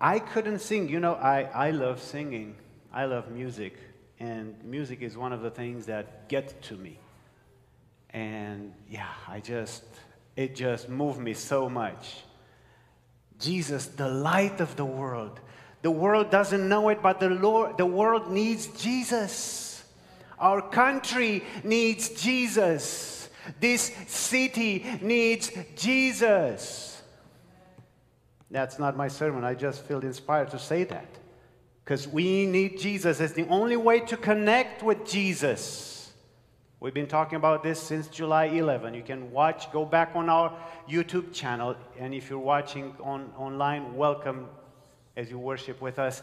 I couldn't sing. You know, I, I love singing, I love music, and music is one of the things that get to me. And yeah, I just, it just moved me so much. Jesus, the light of the world. The world doesn't know it, but the, Lord, the world needs Jesus. Our country needs Jesus. This city needs Jesus. That's not my sermon. I just feel inspired to say that. Because we need Jesus. It's the only way to connect with Jesus. We've been talking about this since July 11. You can watch, go back on our YouTube channel. And if you're watching on, online, welcome as you worship with us.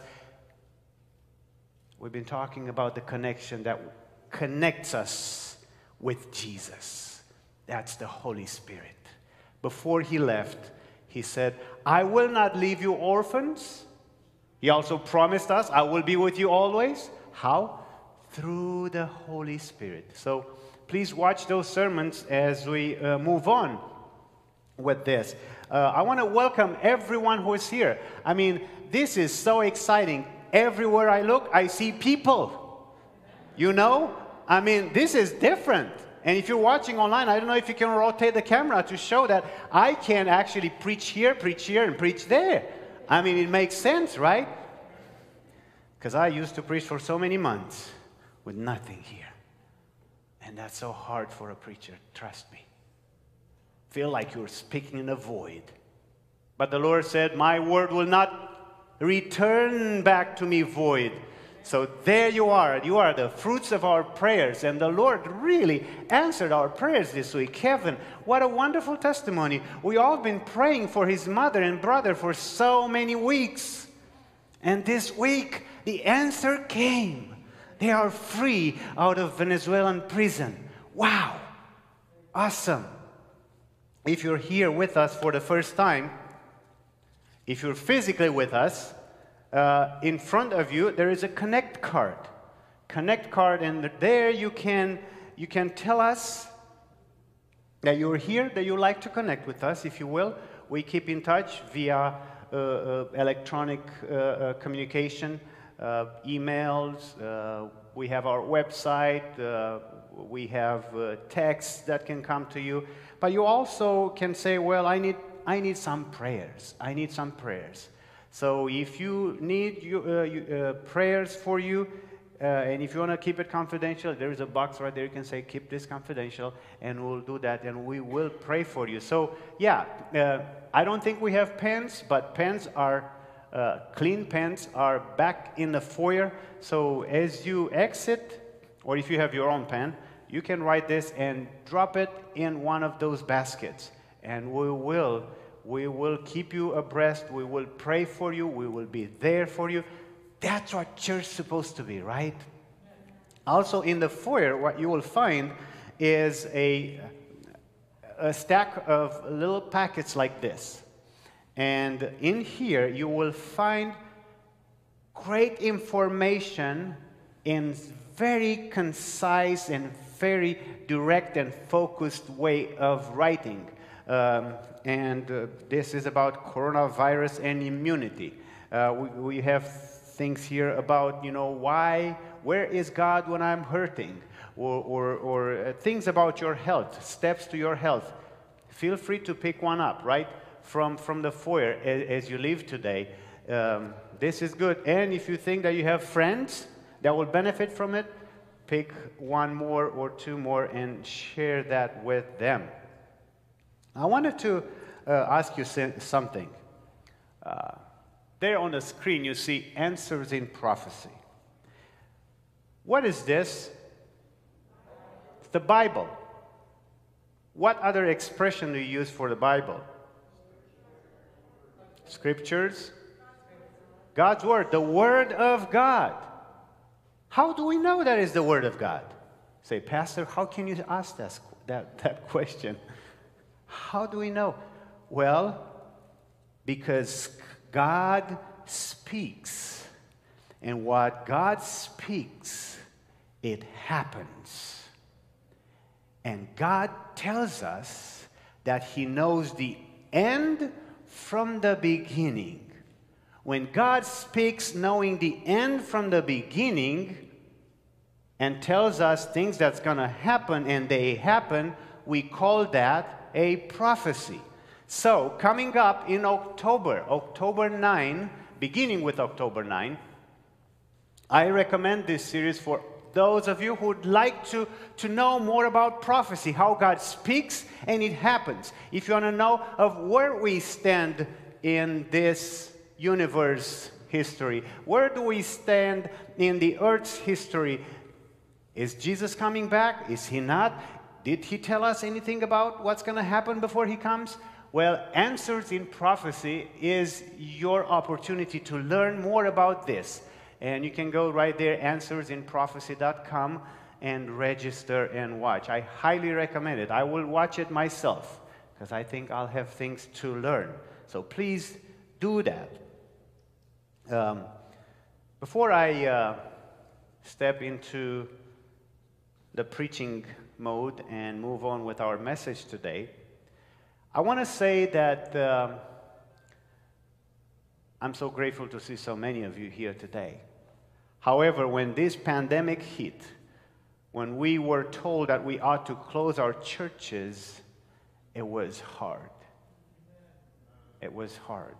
We've been talking about the connection that connects us with Jesus. That's the Holy Spirit. Before he left, he said, I will not leave you orphans. He also promised us, I will be with you always. How? Through the Holy Spirit. So please watch those sermons as we uh, move on with this. Uh, I want to welcome everyone who is here. I mean, this is so exciting. Everywhere I look, I see people. You know? I mean, this is different. And if you're watching online, I don't know if you can rotate the camera to show that I can actually preach here, preach here, and preach there. I mean, it makes sense, right? Because I used to preach for so many months with nothing here. And that's so hard for a preacher, trust me. Feel like you're speaking in a void. But the Lord said, My word will not return back to me void. So there you are. You are the fruits of our prayers. And the Lord really answered our prayers this week. Kevin, what a wonderful testimony. We all been praying for his mother and brother for so many weeks. And this week, the answer came. They are free out of Venezuelan prison. Wow. Awesome. If you're here with us for the first time, if you're physically with us, uh, in front of you there is a connect card. Connect card and there you can you can tell us that you're here that you like to connect with us. If you will we keep in touch via uh, uh, electronic uh, uh, communication uh, emails. We have our website. We have texts that can come to you. But you also can say well i need i need some prayers. I need some prayers so if you need uh, uh, prayers for you, uh, and if you want to keep it confidential, there is a box right there. You can say, keep this confidential, and we'll do that, and we will pray for you. So, yeah, uh, I don't think we have pens, but pens are, uh, clean pens are back in the foyer. So, as you exit, or if you have your own pen, you can write this and drop it in one of those baskets, and we will we will keep you abreast. We will pray for you. We will be there for you. That's what church is supposed to be, right? Also, in the foyer, what you will find is a, a stack of little packets like this. And in here, you will find great information in very concise and very direct and focused way of writing. Um, and uh, this is about coronavirus and immunity. Uh, we, we have things here about, you know, why, where is God when I'm hurting? Or, or, or uh, things about your health, steps to your health. Feel free to pick one up, right? From, from the foyer as, as you leave today. Um, this is good. And if you think that you have friends that will benefit from it, pick one more or two more and share that with them. I wanted to uh, ask you something. Uh, there on the screen, you see answers in prophecy. What is this? It's the Bible. What other expression do you use for the Bible? Scriptures, God's Word, the Word of God. How do we know that is the Word of God? Say, Pastor, how can you ask that, that, that question? How do we know? Well, because God speaks. And what God speaks, it happens. And God tells us that He knows the end from the beginning. When God speaks, knowing the end from the beginning, and tells us things that's going to happen and they happen, we call that a prophecy. So, coming up in October, October 9, beginning with October 9, I recommend this series for those of you who would like to, to know more about prophecy, how God speaks and it happens. If you want to know of where we stand in this universe history, where do we stand in the earth's history? Is Jesus coming back? Is he not? Did he tell us anything about what's going to happen before he comes? Well, Answers in Prophecy is your opportunity to learn more about this. And you can go right there, answersinprophecy.com, and register and watch. I highly recommend it. I will watch it myself because I think I'll have things to learn. So please do that. Um, before I uh, step into the preaching mode and move on with our message today, I want to say that uh, I'm so grateful to see so many of you here today. However, when this pandemic hit, when we were told that we ought to close our churches, it was hard. It was hard.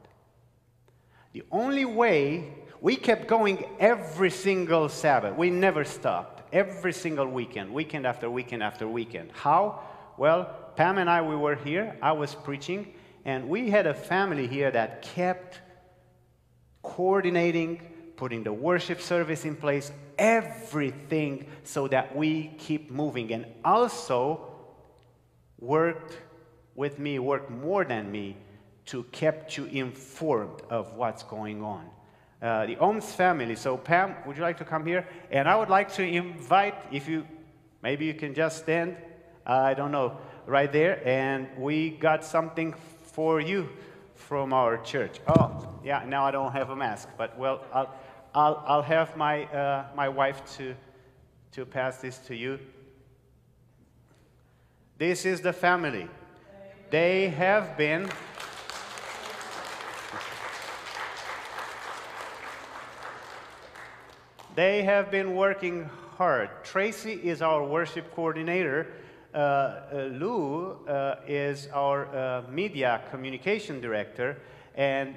The only way we kept going every single Sabbath, we never stopped, every single weekend, weekend after weekend after weekend. How? Well, Pam and I, we were here, I was preaching, and we had a family here that kept coordinating, putting the worship service in place, everything so that we keep moving. And also worked with me, worked more than me to keep you informed of what's going on. Uh, the Ohms family. So, Pam, would you like to come here? And I would like to invite, if you, maybe you can just stand, I don't know, right there, and we got something for you from our church. Oh, yeah, now I don't have a mask, but well, I'll, I'll, I'll have my, uh, my wife to, to pass this to you. This is the family. They have been. They have been working hard. Tracy is our worship coordinator uh, uh, Lou uh, is our media communication director, and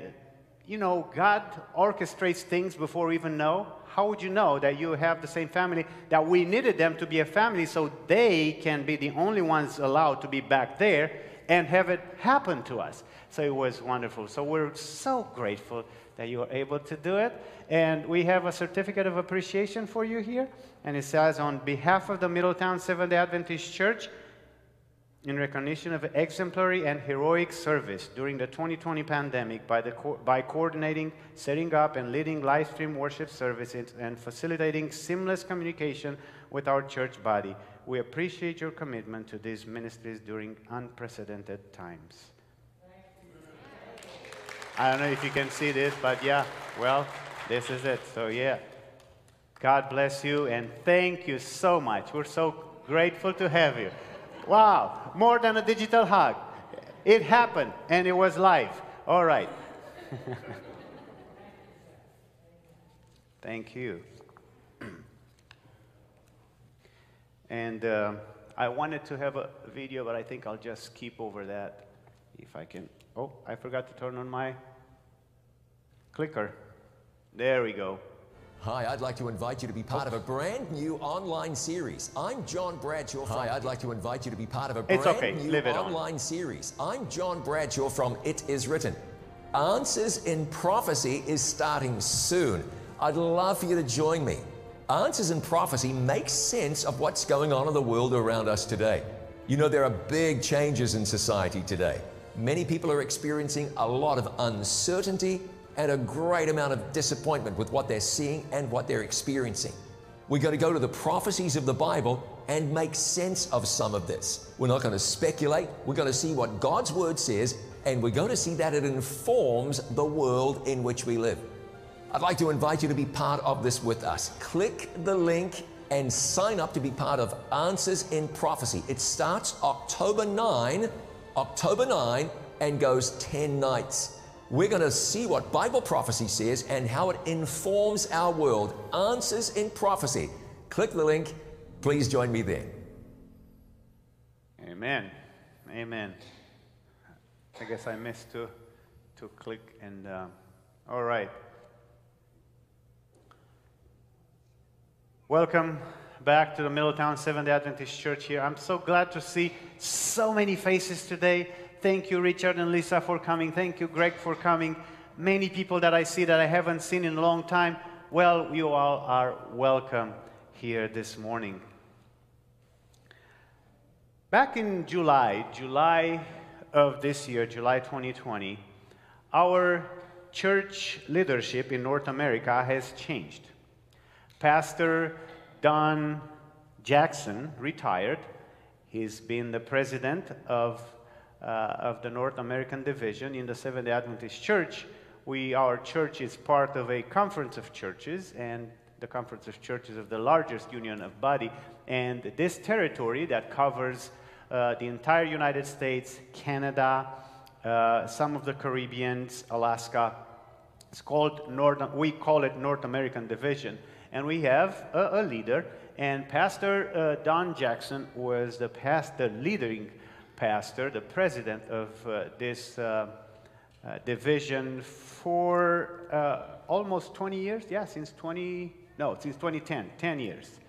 you know, God orchestrates things before we even know. How would you know that you have the same family? That we needed them to be a family so they can be the only ones allowed to be back there and have it happen to us. So it was wonderful. So we're so grateful that you were able to do it. And we have a certificate of appreciation for you here. And it says, on behalf of the Middletown Seventh day Adventist Church, in recognition of exemplary and heroic service during the 2020 pandemic by, co- by coordinating, setting up, and leading live stream worship services and facilitating seamless communication with our church body. We appreciate your commitment to these ministries during unprecedented times. I don't know if you can see this, but yeah, well, this is it. So, yeah. God bless you and thank you so much. We're so grateful to have you. Wow, more than a digital hug. It happened and it was live. All right. thank you. and uh, I wanted to have a video, but I think I'll just keep over that if I can. Oh, I forgot to turn on my clicker. There we go. Hi, I'd like to invite you to be part of a brand new online series. I'm John Bradshaw. From, Hi, I'd like to invite you to be part of a brand okay. new online on. series. I'm John Bradshaw from It Is Written. Answers in Prophecy is starting soon. I'd love for you to join me. Answers in Prophecy makes sense of what's going on in the world around us today. You know, there are big changes in society today. Many people are experiencing a lot of uncertainty and a great amount of disappointment with what they're seeing and what they're experiencing. We're going to go to the prophecies of the Bible and make sense of some of this. We're not going to speculate. We're going to see what God's Word says, and we're going to see that it informs the world in which we live. I'd like to invite you to be part of this with us. Click the link and sign up to be part of Answers in Prophecy. It starts October 9, October 9, and goes 10 nights. We're going to see what Bible prophecy says and how it informs our world. Answers in Prophecy. Click the link. Please join me there. Amen. Amen. I guess I missed to, to click and, um, all right. Welcome back to the Middletown Seventh Adventist Church here. I'm so glad to see so many faces today. Thank you, Richard and Lisa, for coming. Thank you, Greg, for coming. Many people that I see that I haven't seen in a long time. Well, you all are welcome here this morning. Back in July, July of this year, July 2020, our church leadership in North America has changed. Pastor Don Jackson retired. He's been the president of, of the North American Division in the Seventh-day Adventist Church. We, our church is part of a conference of churches, and the conference of churches of the largest union of body. And this territory that covers uh, the entire United States, Canada, uh, some of the Caribbeans, Alaska, it's called North, we call it North American Division and we have a, a leader. And Pastor uh, Don Jackson was the pastor, leading pastor, the president of uh, this uh, uh division for uh, almost 20 years. Yeah, since 20, no, since 2010, 10 years.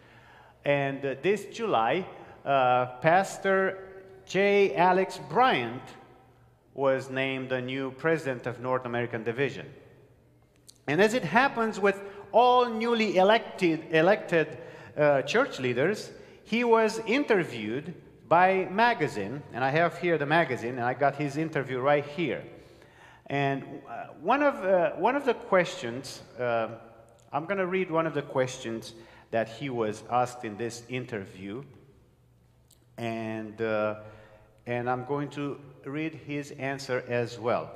And uh, this July, Pastor G. Alex Bryant was named the new president of North American Division. And as it happens with all newly elected, elected uh, church leaders, he was interviewed by magazine, and I have here the magazine, and I got his interview right here. And uh, one, of, uh, one of the questions, uh, I'm going to read one of the questions that he was asked in this interview, and, uh, and I'm going to read his answer as well.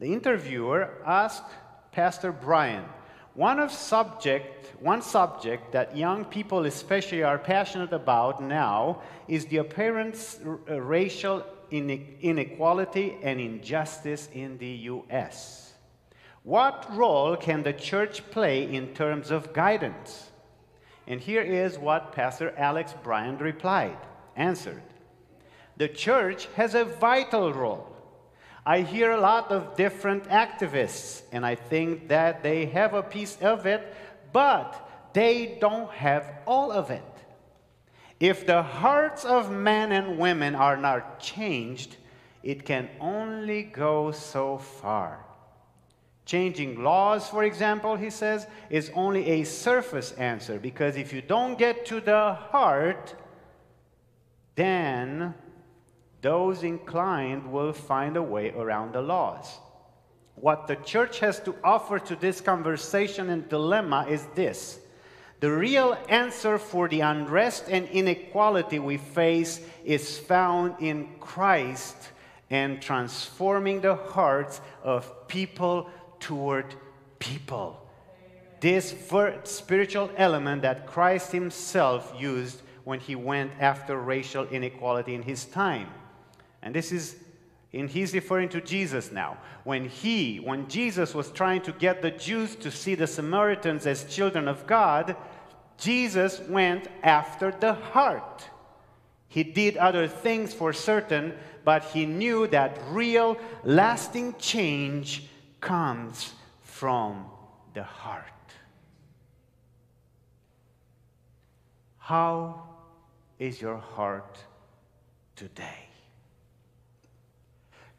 The interviewer asked Pastor Bryant, one of subject, one subject that young people especially are passionate about now is the apparent racial inequality and injustice in the U.S. What role can the church play in terms of guidance? And here is what Pastor Alex Bryant replied, answered. The church has a vital role I hear a lot of different activists, and I think that they have a piece of it, but they don't have all of it. If the hearts of men and women are not changed, it can only go so far. Changing laws, for example, he says, is only a surface answer because if you don't get to the heart, then those inclined will find a way around the laws. What the church has to offer to this conversation and dilemma is this the real answer for the unrest and inequality we face is found in Christ and transforming the hearts of people toward people. This spiritual element that Christ Himself used when He went after racial inequality in His time. And this is, and he's referring to Jesus now. When he, when Jesus was trying to get the Jews to see the Samaritans as children of God, Jesus went after the heart. He did other things for certain, but he knew that real, lasting change comes from the heart. How is your heart today?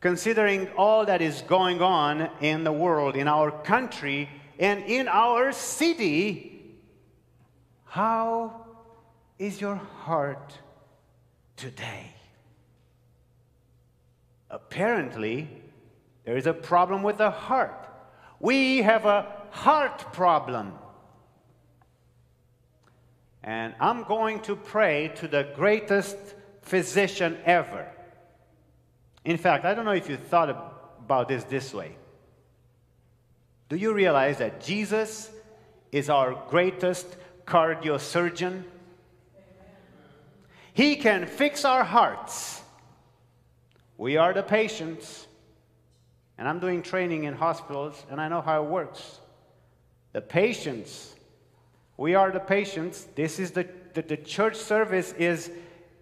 Considering all that is going on in the world, in our country, and in our city, how is your heart today? Apparently, there is a problem with the heart. We have a heart problem. And I'm going to pray to the greatest physician ever. In fact, I don't know if you thought about this this way. Do you realize that Jesus is our greatest cardiosurgeon? He can fix our hearts. We are the patients. And I'm doing training in hospitals, and I know how it works. The patients, we are the patients. This is the, the, the church service is,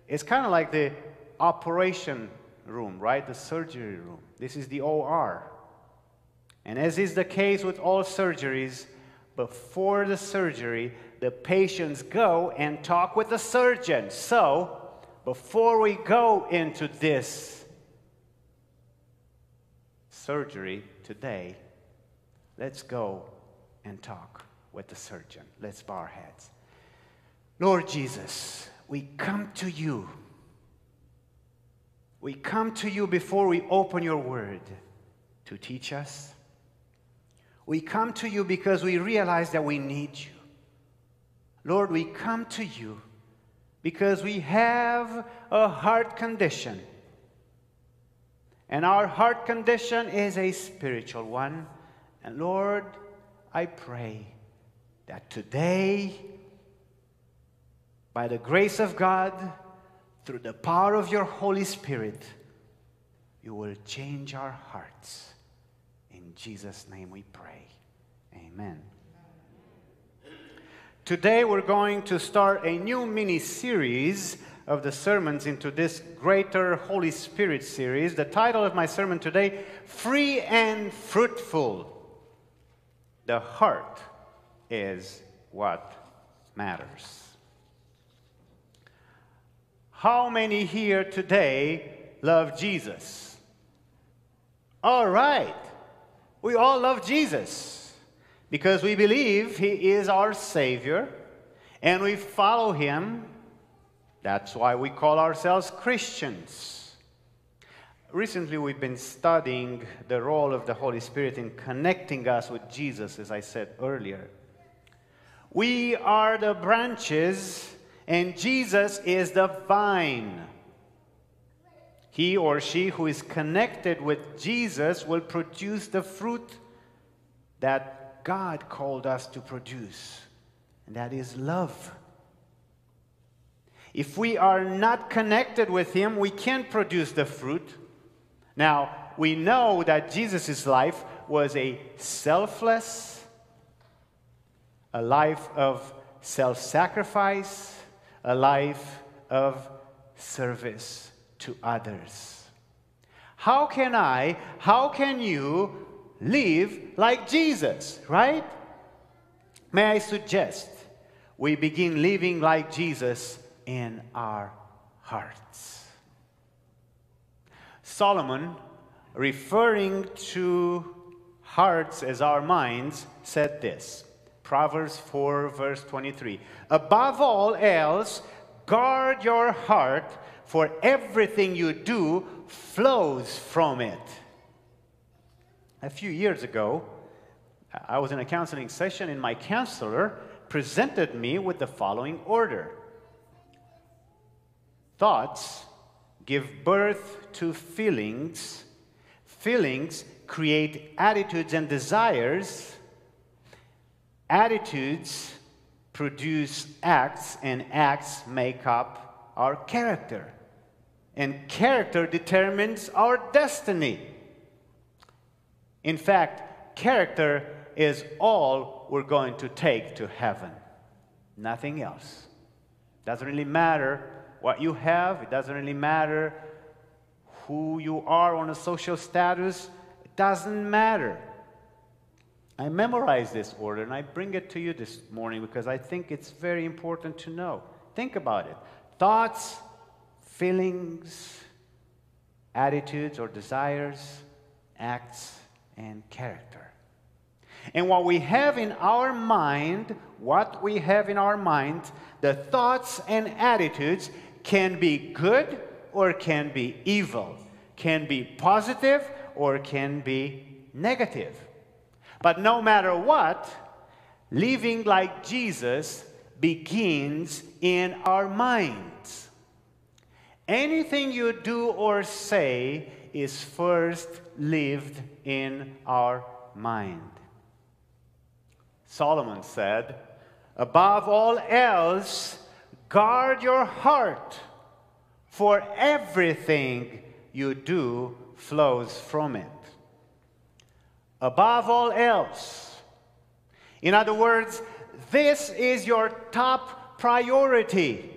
is kind of like the operation room, right? The surgery room. This is the OR. And as is the case with all surgeries, before the surgery, the patients go and talk with the surgeon. So, before we go into this surgery today, let's go and talk with the surgeon. Let's bow our heads. Lord Jesus, we come to you. We come to you before we open your word to teach us. We come to you because we realize that we need you. Lord, we come to you because we have a heart condition. And our heart condition is a spiritual one. And Lord, I pray that today, by the grace of God, through the power of your Holy Spirit, you will change our hearts. In Jesus' name we pray. Amen. Today we're going to start a new mini series of the sermons into this greater Holy Spirit series. The title of my sermon today, Free and Fruitful. The heart is what matters. How many here today love Jesus? All right. We all love Jesus because we believe he is our Savior and we follow him. That's why we call ourselves Christians. Recently, we've been studying the role of the Holy Spirit in connecting us with Jesus, as I said earlier. We are the branches, and Jesus is the vine. He or she who is connected with Jesus will produce the fruit that God called us to produce, and that is love. If we are not connected with Him, we can't produce the fruit. Now, we know that Jesus' life was a selfless, a life of self sacrifice, a life of service to others. How can I, how can you live like Jesus, right? May I suggest we begin living like Jesus in our hearts? Solomon, referring to hearts as our minds, said this Proverbs 4, verse 23. Above all else, guard your heart, for everything you do flows from it. A few years ago, I was in a counseling session, and my counselor presented me with the following order Thoughts give birth to feelings, feelings create attitudes and desires Attitudes produce acts, and acts make up our character. And character determines our destiny. In fact, character is all we're going to take to heaven. Nothing else. Doesn't really matter what you have, it doesn't really matter who you are on a social status, it doesn't matter. I memorize this order and I bring it to you this morning because I think it's very important to know. Think about it thoughts, feelings, attitudes or desires, acts, and character. And what we have in our mind, what we have in our mind, the thoughts and attitudes can be good or can be evil, can be positive or can be negative. But no matter what, living like Jesus begins in our minds. Anything you do or say is first lived in our mind. Solomon said, Above all else, guard your heart, for everything you do flows from it. Above all else. In other words, this is your top priority.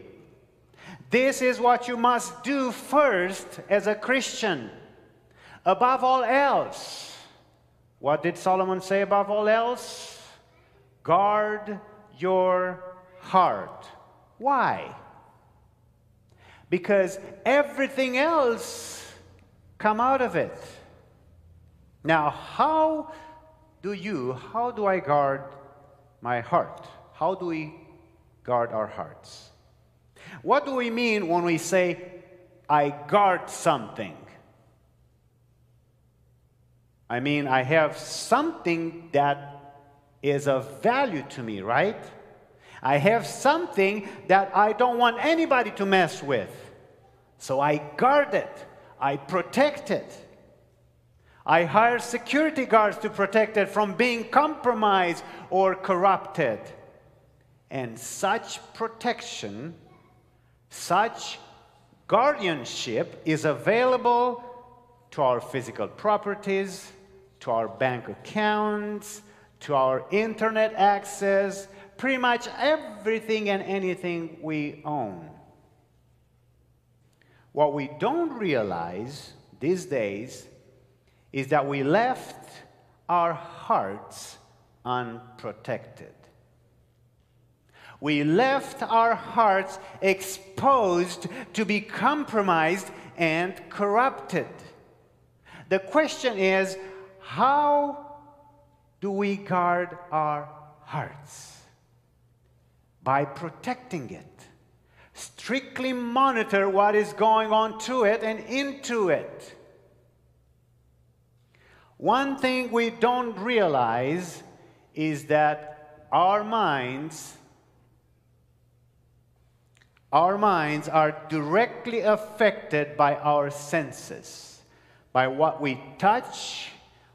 This is what you must do first as a Christian. Above all else. What did Solomon say above all else? Guard your heart. Why? Because everything else come out of it. Now, how do you, how do I guard my heart? How do we guard our hearts? What do we mean when we say, I guard something? I mean, I have something that is of value to me, right? I have something that I don't want anybody to mess with. So I guard it, I protect it. I hire security guards to protect it from being compromised or corrupted. And such protection, such guardianship is available to our physical properties, to our bank accounts, to our internet access, pretty much everything and anything we own. What we don't realize these days is that we left our hearts unprotected. We left our hearts exposed to be compromised and corrupted. The question is how do we guard our hearts? By protecting it. Strictly monitor what is going on to it and into it. One thing we don't realize is that our minds our minds are directly affected by our senses, by what we touch,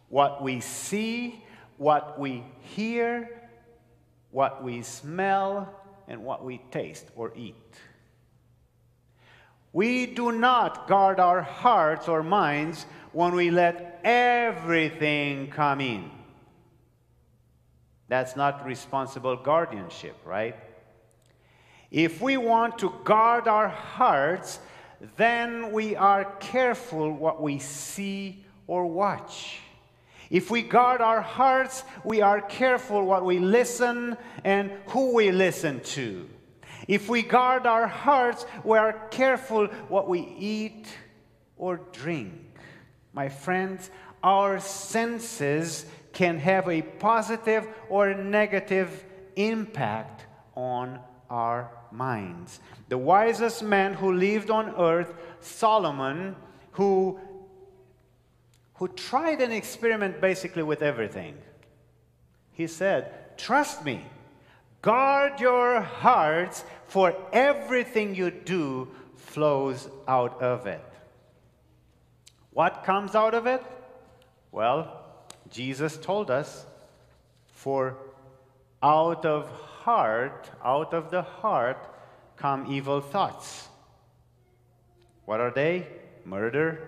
what we see, what we hear, what we smell, and what we taste or eat. We do not guard our hearts or minds when we let everything come in. That's not responsible guardianship, right? If we want to guard our hearts, then we are careful what we see or watch. If we guard our hearts, we are careful what we listen and who we listen to. If we guard our hearts, we are careful what we eat or drink. My friends, our senses can have a positive or negative impact on our minds. The wisest man who lived on earth, Solomon, who who tried an experiment basically with everything. He said, Trust me, guard your hearts, for everything you do flows out of it. What comes out of it? Well, Jesus told us, For out of heart, out of the heart, come evil thoughts. What are they? Murder,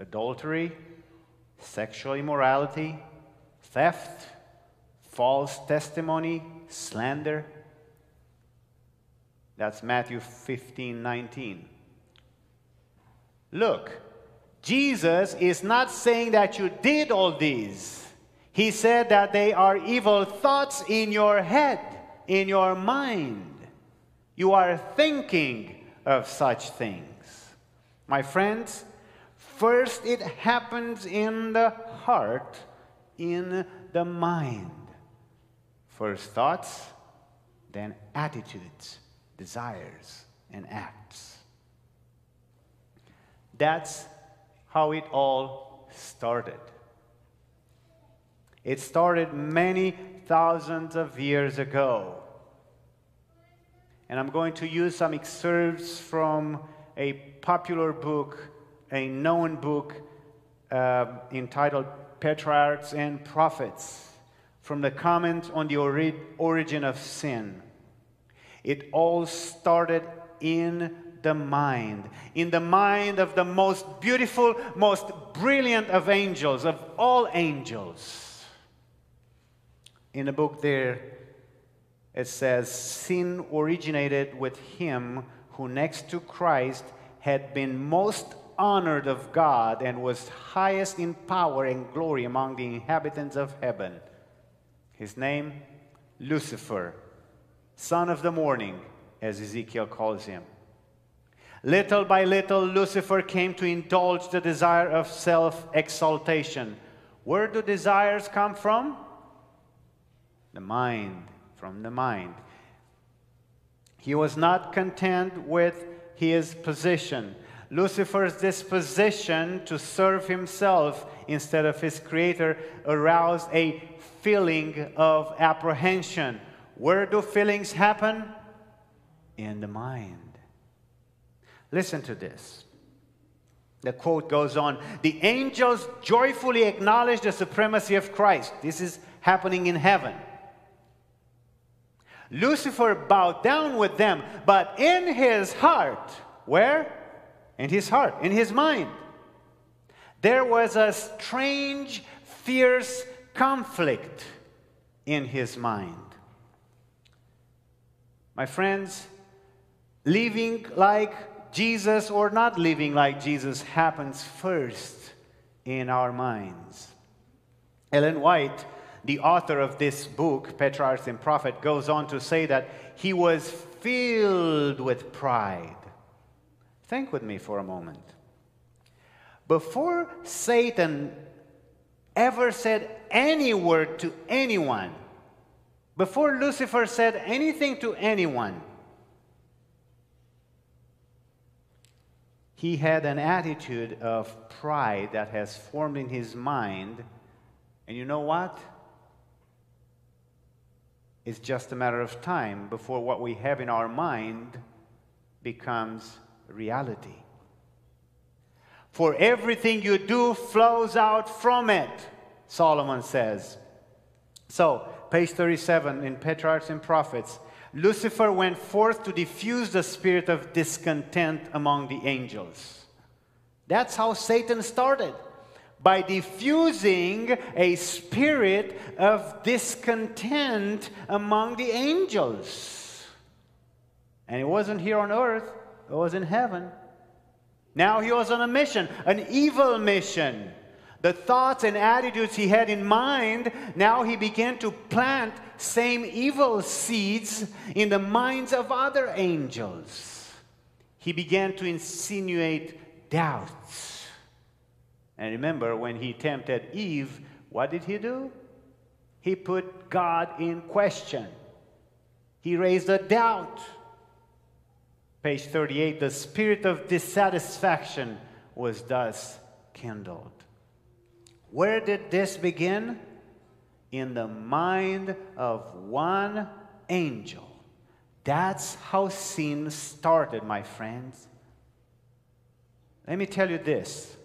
adultery, sexual immorality, theft, false testimony, slander. That's Matthew 15 19. Look, Jesus is not saying that you did all these. He said that they are evil thoughts in your head, in your mind. You are thinking of such things. My friends, First, it happens in the heart, in the mind. First thoughts, then attitudes, desires, and acts. That's how it all started. It started many thousands of years ago. And I'm going to use some excerpts from a popular book, a known book uh, entitled Patriarchs and Prophets, from the comment on the ori- origin of sin. It all started in the mind, in the mind of the most beautiful, most brilliant of angels, of all angels. In the book there, it says, Sin originated with him who, next to Christ, had been most honored of God and was highest in power and glory among the inhabitants of heaven. His name, Lucifer, son of the morning, as Ezekiel calls him. Little by little, Lucifer came to indulge the desire of self exaltation. Where do desires come from? The mind, from the mind. He was not content with his position. Lucifer's disposition to serve himself instead of his creator aroused a feeling of apprehension. Where do feelings happen? In the mind. Listen to this. The quote goes on The angels joyfully acknowledge the supremacy of Christ. This is happening in heaven. Lucifer bowed down with them, but in his heart, where? In his heart, in his mind, there was a strange, fierce conflict in his mind. My friends, living like Jesus or not living like Jesus happens first in our minds. Ellen White the author of this book, Patriarchs and Prophet, goes on to say that he was filled with pride. Think with me for a moment. Before Satan ever said any word to anyone, before Lucifer said anything to anyone, he had an attitude of pride that has formed in his mind. And you know what? It's just a matter of time before what we have in our mind becomes reality. For everything you do flows out from it, Solomon says. So, page 37 in Patriarchs and Prophets, Lucifer went forth to diffuse the spirit of discontent among the angels. That's how Satan started by diffusing a spirit of discontent among the angels. And it wasn't here on earth, it was in heaven. Now he was on a mission, an evil mission. The thoughts and attitudes he had in mind, now he began to plant same evil seeds in the minds of other angels. He began to insinuate doubts and remember, when he tempted Eve, what did he do? He put God in question. He raised a doubt. Page 38 the spirit of dissatisfaction was thus kindled. Where did this begin? In the mind of one angel. That's how sin started, my friends. Let me tell you this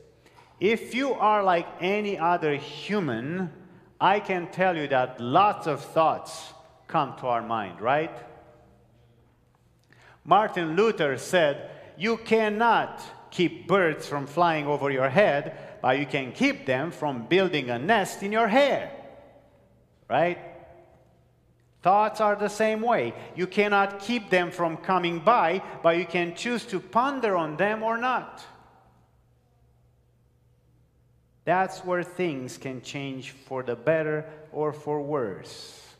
if you are like any other human, I can tell you that lots of thoughts come to our mind, right? Martin Luther said, You cannot keep birds from flying over your head, you can keep them from building a nest in your hair. Right? Thoughts are the same way. You cannot keep them from coming by, but you can choose to ponder on them or not. That's where things can change for the better or for worse.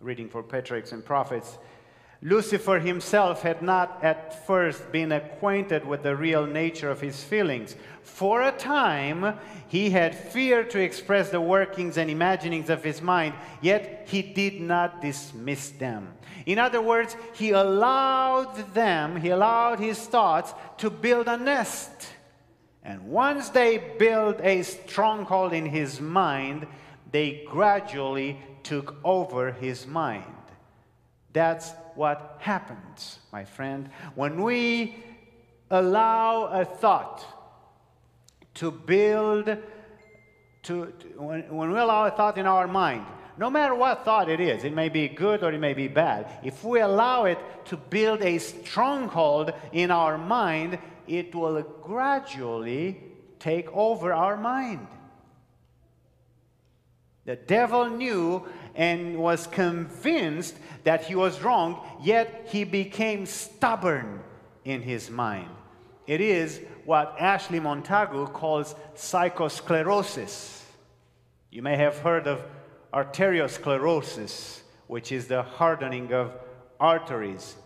Reading for Patriarchs and Prophets. Lucifer himself had not at first been acquainted with the real nature of his feelings. For a time, he had feared to express the workings and imaginings of his mind, yet he did not dismiss them. In other words, he allowed them, he allowed his thoughts to build a nest and once they built a stronghold in his mind, they gradually took over his mind. That's what happens, my friend. When we allow a thought to build, to, to when, when we allow a thought in our mind, no matter what thought it is, it may be good or it may be bad, if we allow it to build a stronghold in our mind, it will gradually take over our mind. The devil knew and was convinced that he was wrong, yet he became stubborn in his mind. It is what Ashley Montagu calls psychosclerosis. You may have heard of arteriosclerosis, which is the hardening of arteries.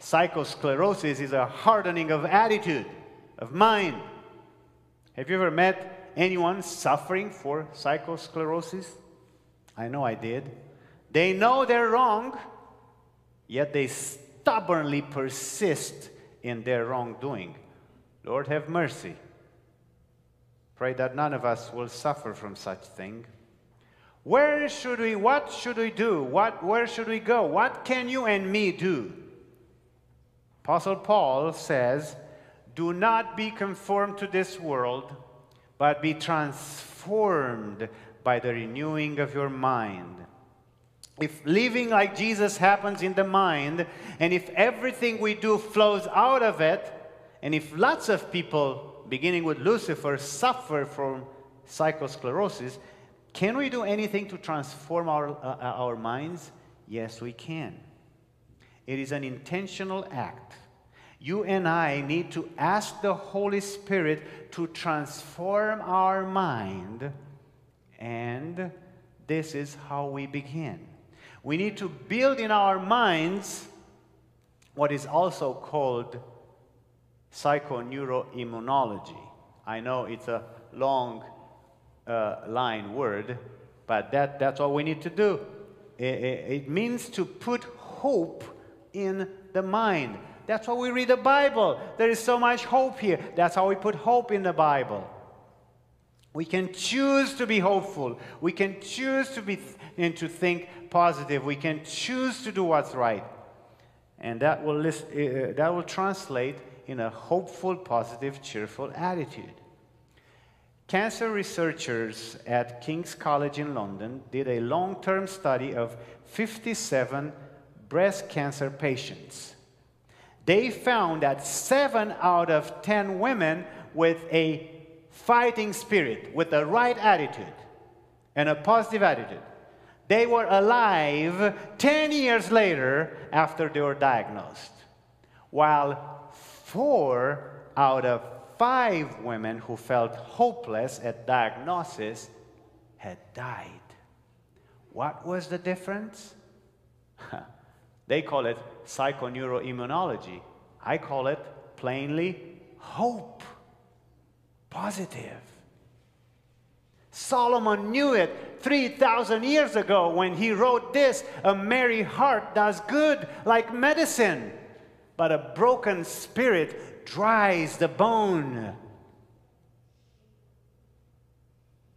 Psychosclerosis is a hardening of attitude, of mind. Have you ever met anyone suffering for psychosclerosis? I know I did. They know they're wrong, yet they stubbornly persist in their wrongdoing. Lord, have mercy. Pray that none of us will suffer from such thing. Where should we, what should we do? What, where should we go? What can you and me do? Apostle Paul says, Do not be conformed to this world, but be transformed by the renewing of your mind. If living like Jesus happens in the mind, and if everything we do flows out of it, and if lots of people, beginning with Lucifer, suffer from psychosclerosis, can we do anything to transform our, uh, our minds? Yes, we can. It is an intentional act. You and I need to ask the Holy Spirit to transform our mind, and this is how we begin. We need to build in our minds what is also called psychoneuroimmunology. I know it's a long uh, line word, but that, that's all we need to do. It, it, it means to put hope in the mind. That's why we read the Bible. There is so much hope here. That's how we put hope in the Bible. We can choose to be hopeful. We can choose to be and to think positive. We can choose to do what's right. And that will, list, uh, that will translate in a hopeful, positive, cheerful attitude. Cancer researchers at King's College in London did a long term study of 57 breast cancer patients. They found that 7 out of 10 women with a fighting spirit, with the right attitude and a positive attitude, they were alive 10 years later after they were diagnosed, while 4 out of five women who felt hopeless at diagnosis had died. What was the difference? they call it psychoneuroimmunology. I call it plainly hope. Positive. Solomon knew it 3,000 years ago when he wrote this A merry heart does good like medicine, but a broken spirit dries the bone.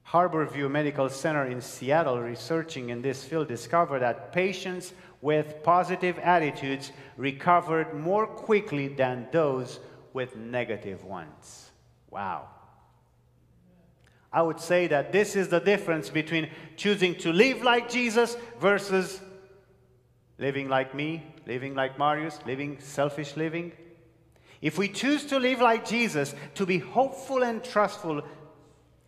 Harborview Medical Center in Seattle, researching in this field, discovered that patients with positive attitudes recovered more quickly than those with negative ones. Wow. I would say that this is the difference between choosing to live like Jesus versus living like me, living like Marius, living selfish living. If we choose to live like Jesus, to be hopeful and trustful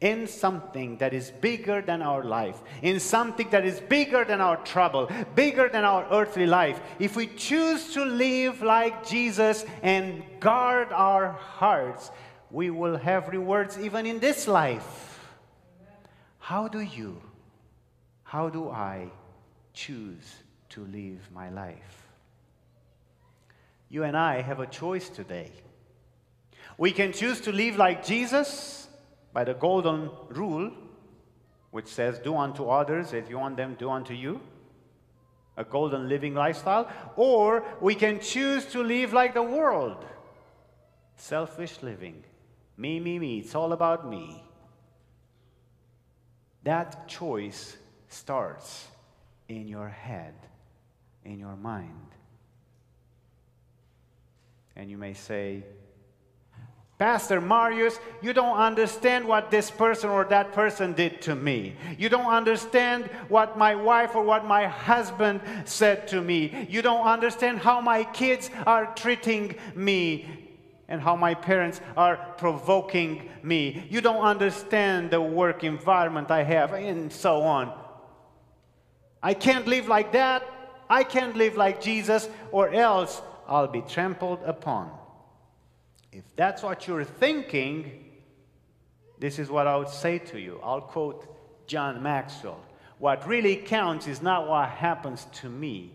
in something that is bigger than our life, in something that is bigger than our trouble, bigger than our earthly life, if we choose to live like Jesus and guard our hearts, we will have rewards even in this life. How do you, how do I choose to live my life? you and I have a choice today. We can choose to live like Jesus by the golden rule, which says, Do unto others as you want them to do unto you. A golden living lifestyle. Or we can choose to live like the world selfish living. Me, me, me. It's all about me. That choice starts in your head, in your mind. And you may say, Pastor Marius, you don't understand what this person or that person did to me. You don't understand what my wife or what my husband said to me. You don't understand how my kids are treating me and how my parents are provoking me. You don't understand the work environment I have, and so on. I can't live like that. I can't live like Jesus, or else I'll be trampled upon. If that's what you're thinking, this is what I would say to you. I'll quote John Maxwell. What really counts is not what happens to me,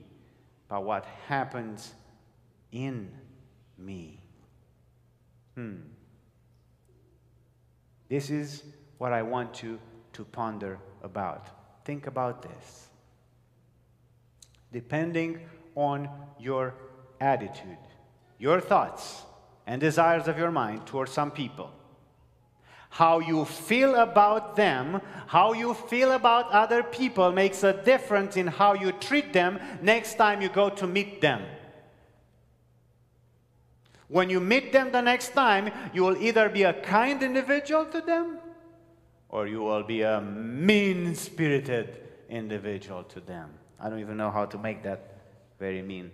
but what happens in me. Hmm. This is what I want you to ponder about. Think about this. Depending on your attitude, your thoughts, and desires of your mind towards some people. How you feel about them, how you feel about other people makes a difference in how you treat them next time you go to meet them. When you meet them the next time, you will either be a kind individual to them or you will be a mean spirited individual to them. I don't even know how to make that very mean.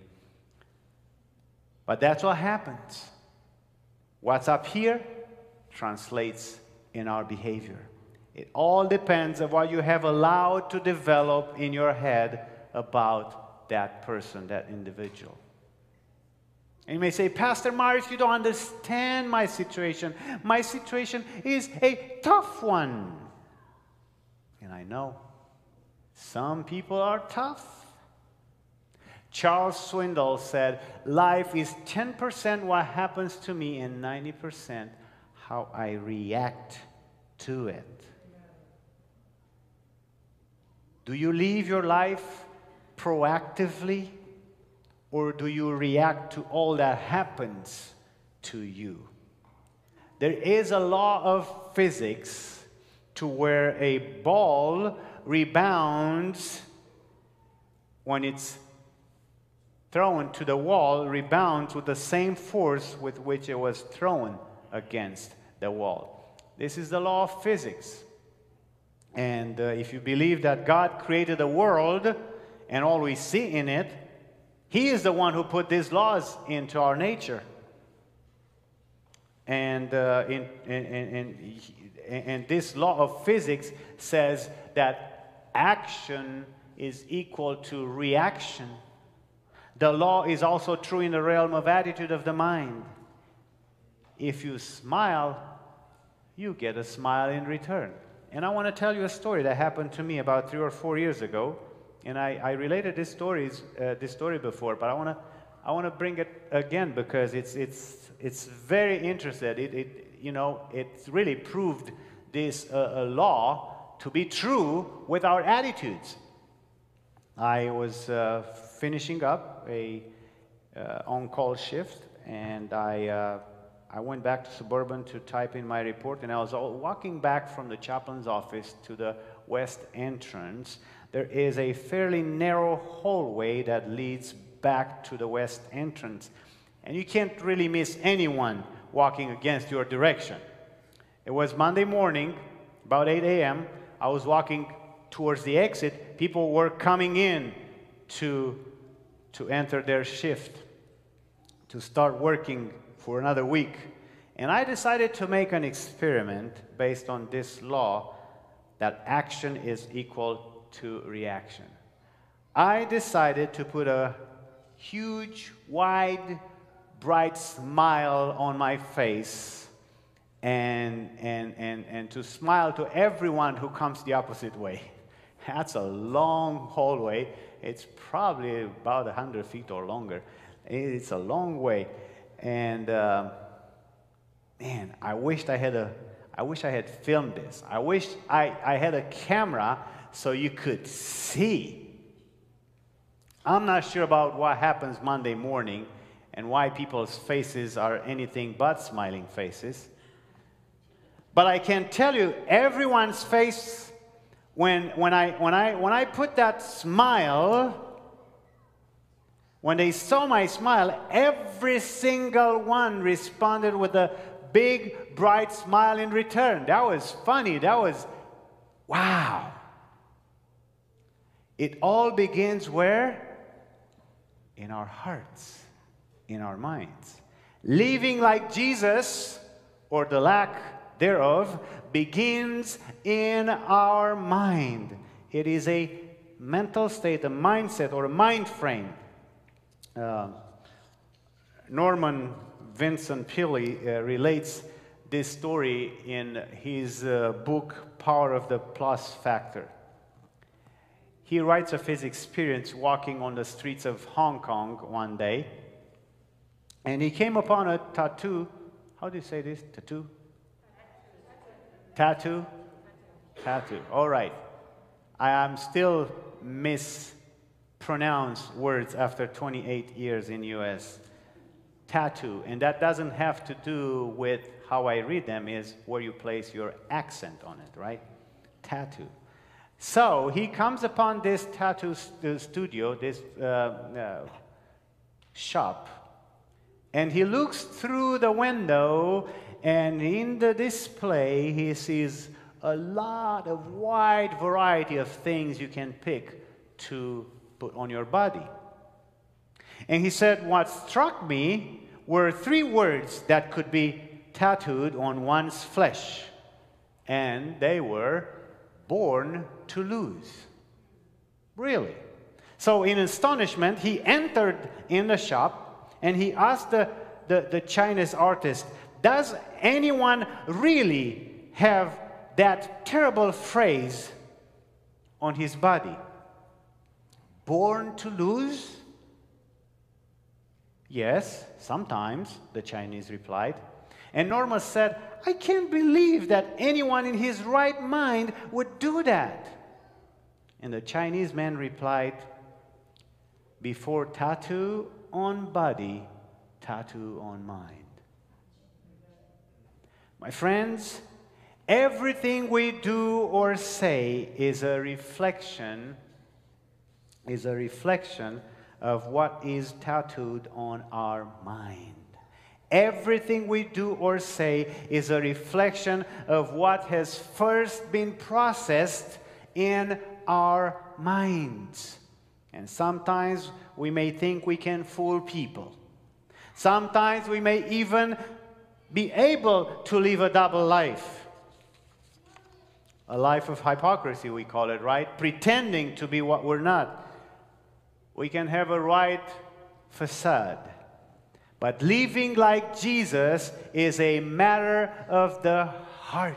But that's what happens. What's up here translates in our behavior. It all depends on what you have allowed to develop in your head about that person, that individual. And you may say, Pastor Marius, you don't understand my situation. My situation is a tough one. And I know some people are tough. Charles Swindoll said, Life is 10% what happens to me and 90% how I react to it. Do you live your life proactively or do you react to all that happens to you? There is a law of physics to where a ball rebounds when it's thrown to the wall rebounds with the same force with which it was thrown against the wall. This is the law of physics. And uh, if you believe that God created the world and all we see in it, He is the one who put these laws into our nature. And, uh, in, in, in, and this law of physics says that action is equal to reaction the law is also true in the realm of attitude of the mind. If you smile, you get a smile in return. And I want to tell you a story that happened to me about three or four years ago. And I, I related this, stories, uh, this story before, but I want to I want to bring it again because it's, it's, it's very interesting. It, it, you know, it really proved this uh, law to be true with our attitudes. I was uh, finishing up a uh, on-call shift, and I, uh, I went back to Suburban to type in my report, and I was walking back from the chaplain's office to the west entrance. There is a fairly narrow hallway that leads back to the west entrance, and you can't really miss anyone walking against your direction. It was Monday morning, about 8 a.m. I was walking towards the exit. People were coming in to to enter their shift, to start working for another week. And I decided to make an experiment based on this law that action is equal to reaction. I decided to put a huge, wide, bright smile on my face and, and, and, and to smile to everyone who comes the opposite way. That's a long hallway, it's probably about 100 feet or longer. It's a long way. And uh, man, I wished I had a, I wish I had filmed this. I wish I, I had a camera so you could see. I'm not sure about what happens Monday morning and why people's faces are anything but smiling faces. But I can tell you, everyone's face when, when, I, when, I, when I put that smile, when they saw my smile, every single one responded with a big, bright smile in return. That was funny. That was, wow. It all begins where? In our hearts, in our minds. Living like Jesus, or the lack thereof, begins in our mind. It is a mental state, a mindset, or a mind frame. Uh, Norman Vincent Peale uh, relates this story in his uh, book, Power of the Plus Factor. He writes of his experience walking on the streets of Hong Kong one day, and he came upon a tattoo. How do you say this? Tattoo? Tattoo? Tattoo. All right. I am still mispronounce words after 28 years in US. Tattoo, and that doesn't have to do with how I read them, is where you place your accent on it, right? Tattoo. So he comes upon this tattoo st studio, this uh, uh, shop, and he looks through the window, and in the display, he sees a lot of wide variety of things you can pick to put on your body. And he said, What struck me were three words that could be tattooed on one's flesh, and they were born to lose. Really? So, in astonishment, he entered in the shop and he asked the, the, the Chinese artist, Does anyone really have that terrible phrase on his body? born to lose? Yes, sometimes, the Chinese replied. And Norma said, I can't believe that anyone in his right mind would do that. And the Chinese man replied, Before tattoo on body, tattoo on mind. My friends, everything we do or say is a reflection is a reflection of what is tattooed on our mind. Everything we do or say is a reflection of what has first been processed in our minds. And sometimes we may think we can fool people. Sometimes we may even be able to live a double life. A life of hypocrisy, we call it, right? Pretending to be what we're not we can have a right facade. But living like Jesus is a matter of the heart.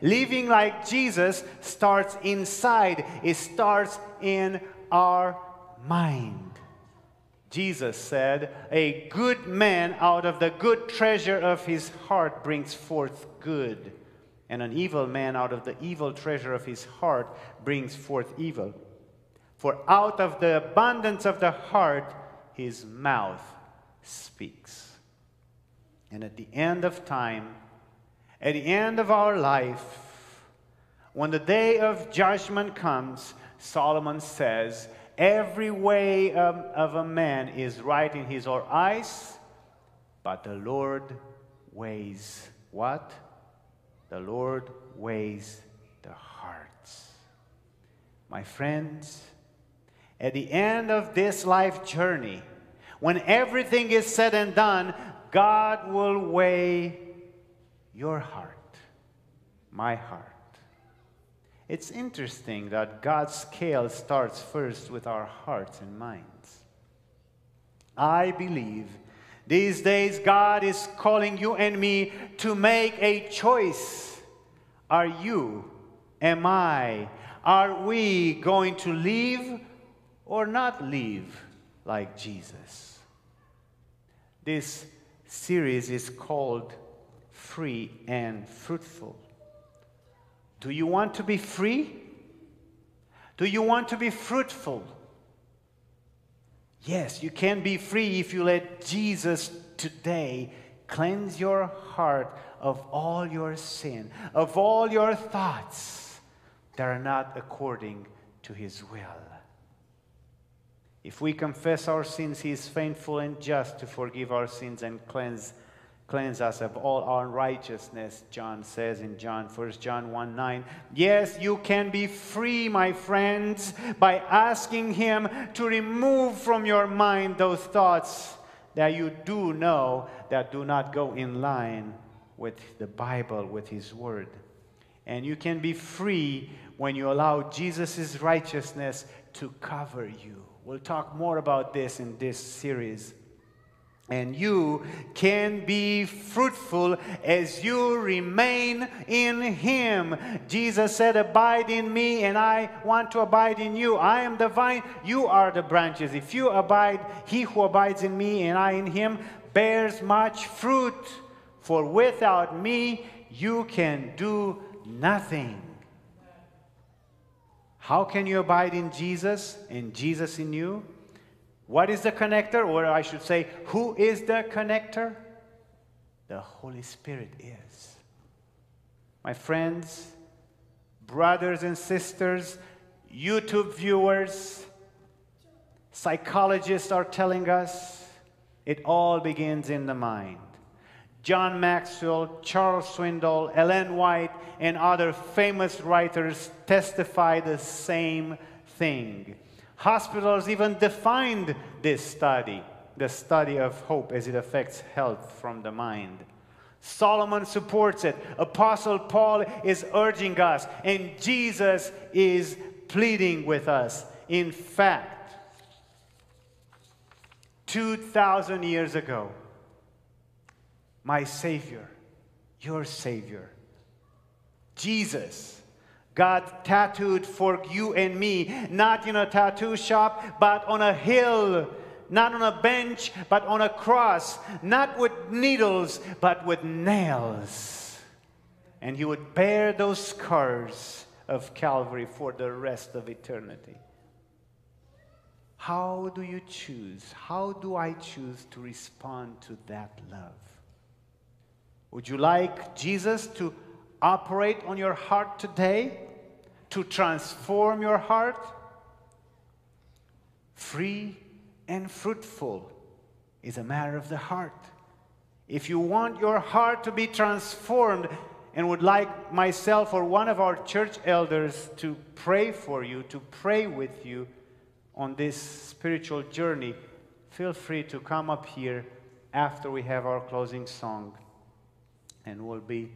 Living like Jesus starts inside, it starts in our mind. Jesus said, A good man out of the good treasure of his heart brings forth good, and an evil man out of the evil treasure of his heart brings forth evil. For out of the abundance of the heart, his mouth speaks. And at the end of time, at the end of our life, when the day of judgment comes, Solomon says, Every way of, of a man is right in his or eyes, but the Lord weighs what? The Lord weighs the hearts. My friends, at the end of this life journey, when everything is said and done, God will weigh your heart, my heart. It's interesting that God's scale starts first with our hearts and minds. I believe these days God is calling you and me to make a choice. Are you, am I, are we going to leave or not live like Jesus. This series is called Free and Fruitful. Do you want to be free? Do you want to be fruitful? Yes, you can be free if you let Jesus today cleanse your heart of all your sin, of all your thoughts, that are not according to his will. If we confess our sins, he is faithful and just to forgive our sins and cleanse, cleanse us of all our unrighteousness, John says in John, 1 John 1 9. Yes, you can be free, my friends, by asking him to remove from your mind those thoughts that you do know that do not go in line with the Bible, with his word. And you can be free when you allow Jesus' righteousness to cover you. We'll talk more about this in this series. And you can be fruitful as you remain in Him. Jesus said, Abide in me, and I want to abide in you. I am the vine, you are the branches. If you abide, he who abides in me and I in him bears much fruit. For without me, you can do nothing. How can you abide in Jesus and Jesus in you? What is the connector? Or I should say, who is the connector? The Holy Spirit is. My friends, brothers and sisters, YouTube viewers, psychologists are telling us it all begins in the mind. John Maxwell, Charles Swindoll, Ellen White, and other famous writers testify the same thing. Hospitals even defined this study, the study of hope as it affects health from the mind. Solomon supports it. Apostle Paul is urging us, and Jesus is pleading with us. In fact, 2,000 years ago, my Savior, your Savior. Jesus, God tattooed for you and me, not in a tattoo shop, but on a hill, not on a bench, but on a cross, not with needles, but with nails. And He would bear those scars of Calvary for the rest of eternity. How do you choose? How do I choose to respond to that love? Would you like Jesus to operate on your heart today? To transform your heart? Free and fruitful is a matter of the heart. If you want your heart to be transformed and would like myself or one of our church elders to pray for you, to pray with you on this spiritual journey, feel free to come up here after we have our closing song and we'll be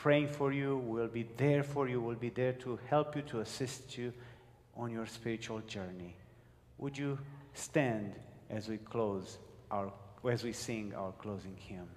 praying for you. We'll be there for you. We'll be there to help you, to assist you on your spiritual journey. Would you stand as we close our, as we sing our closing hymn?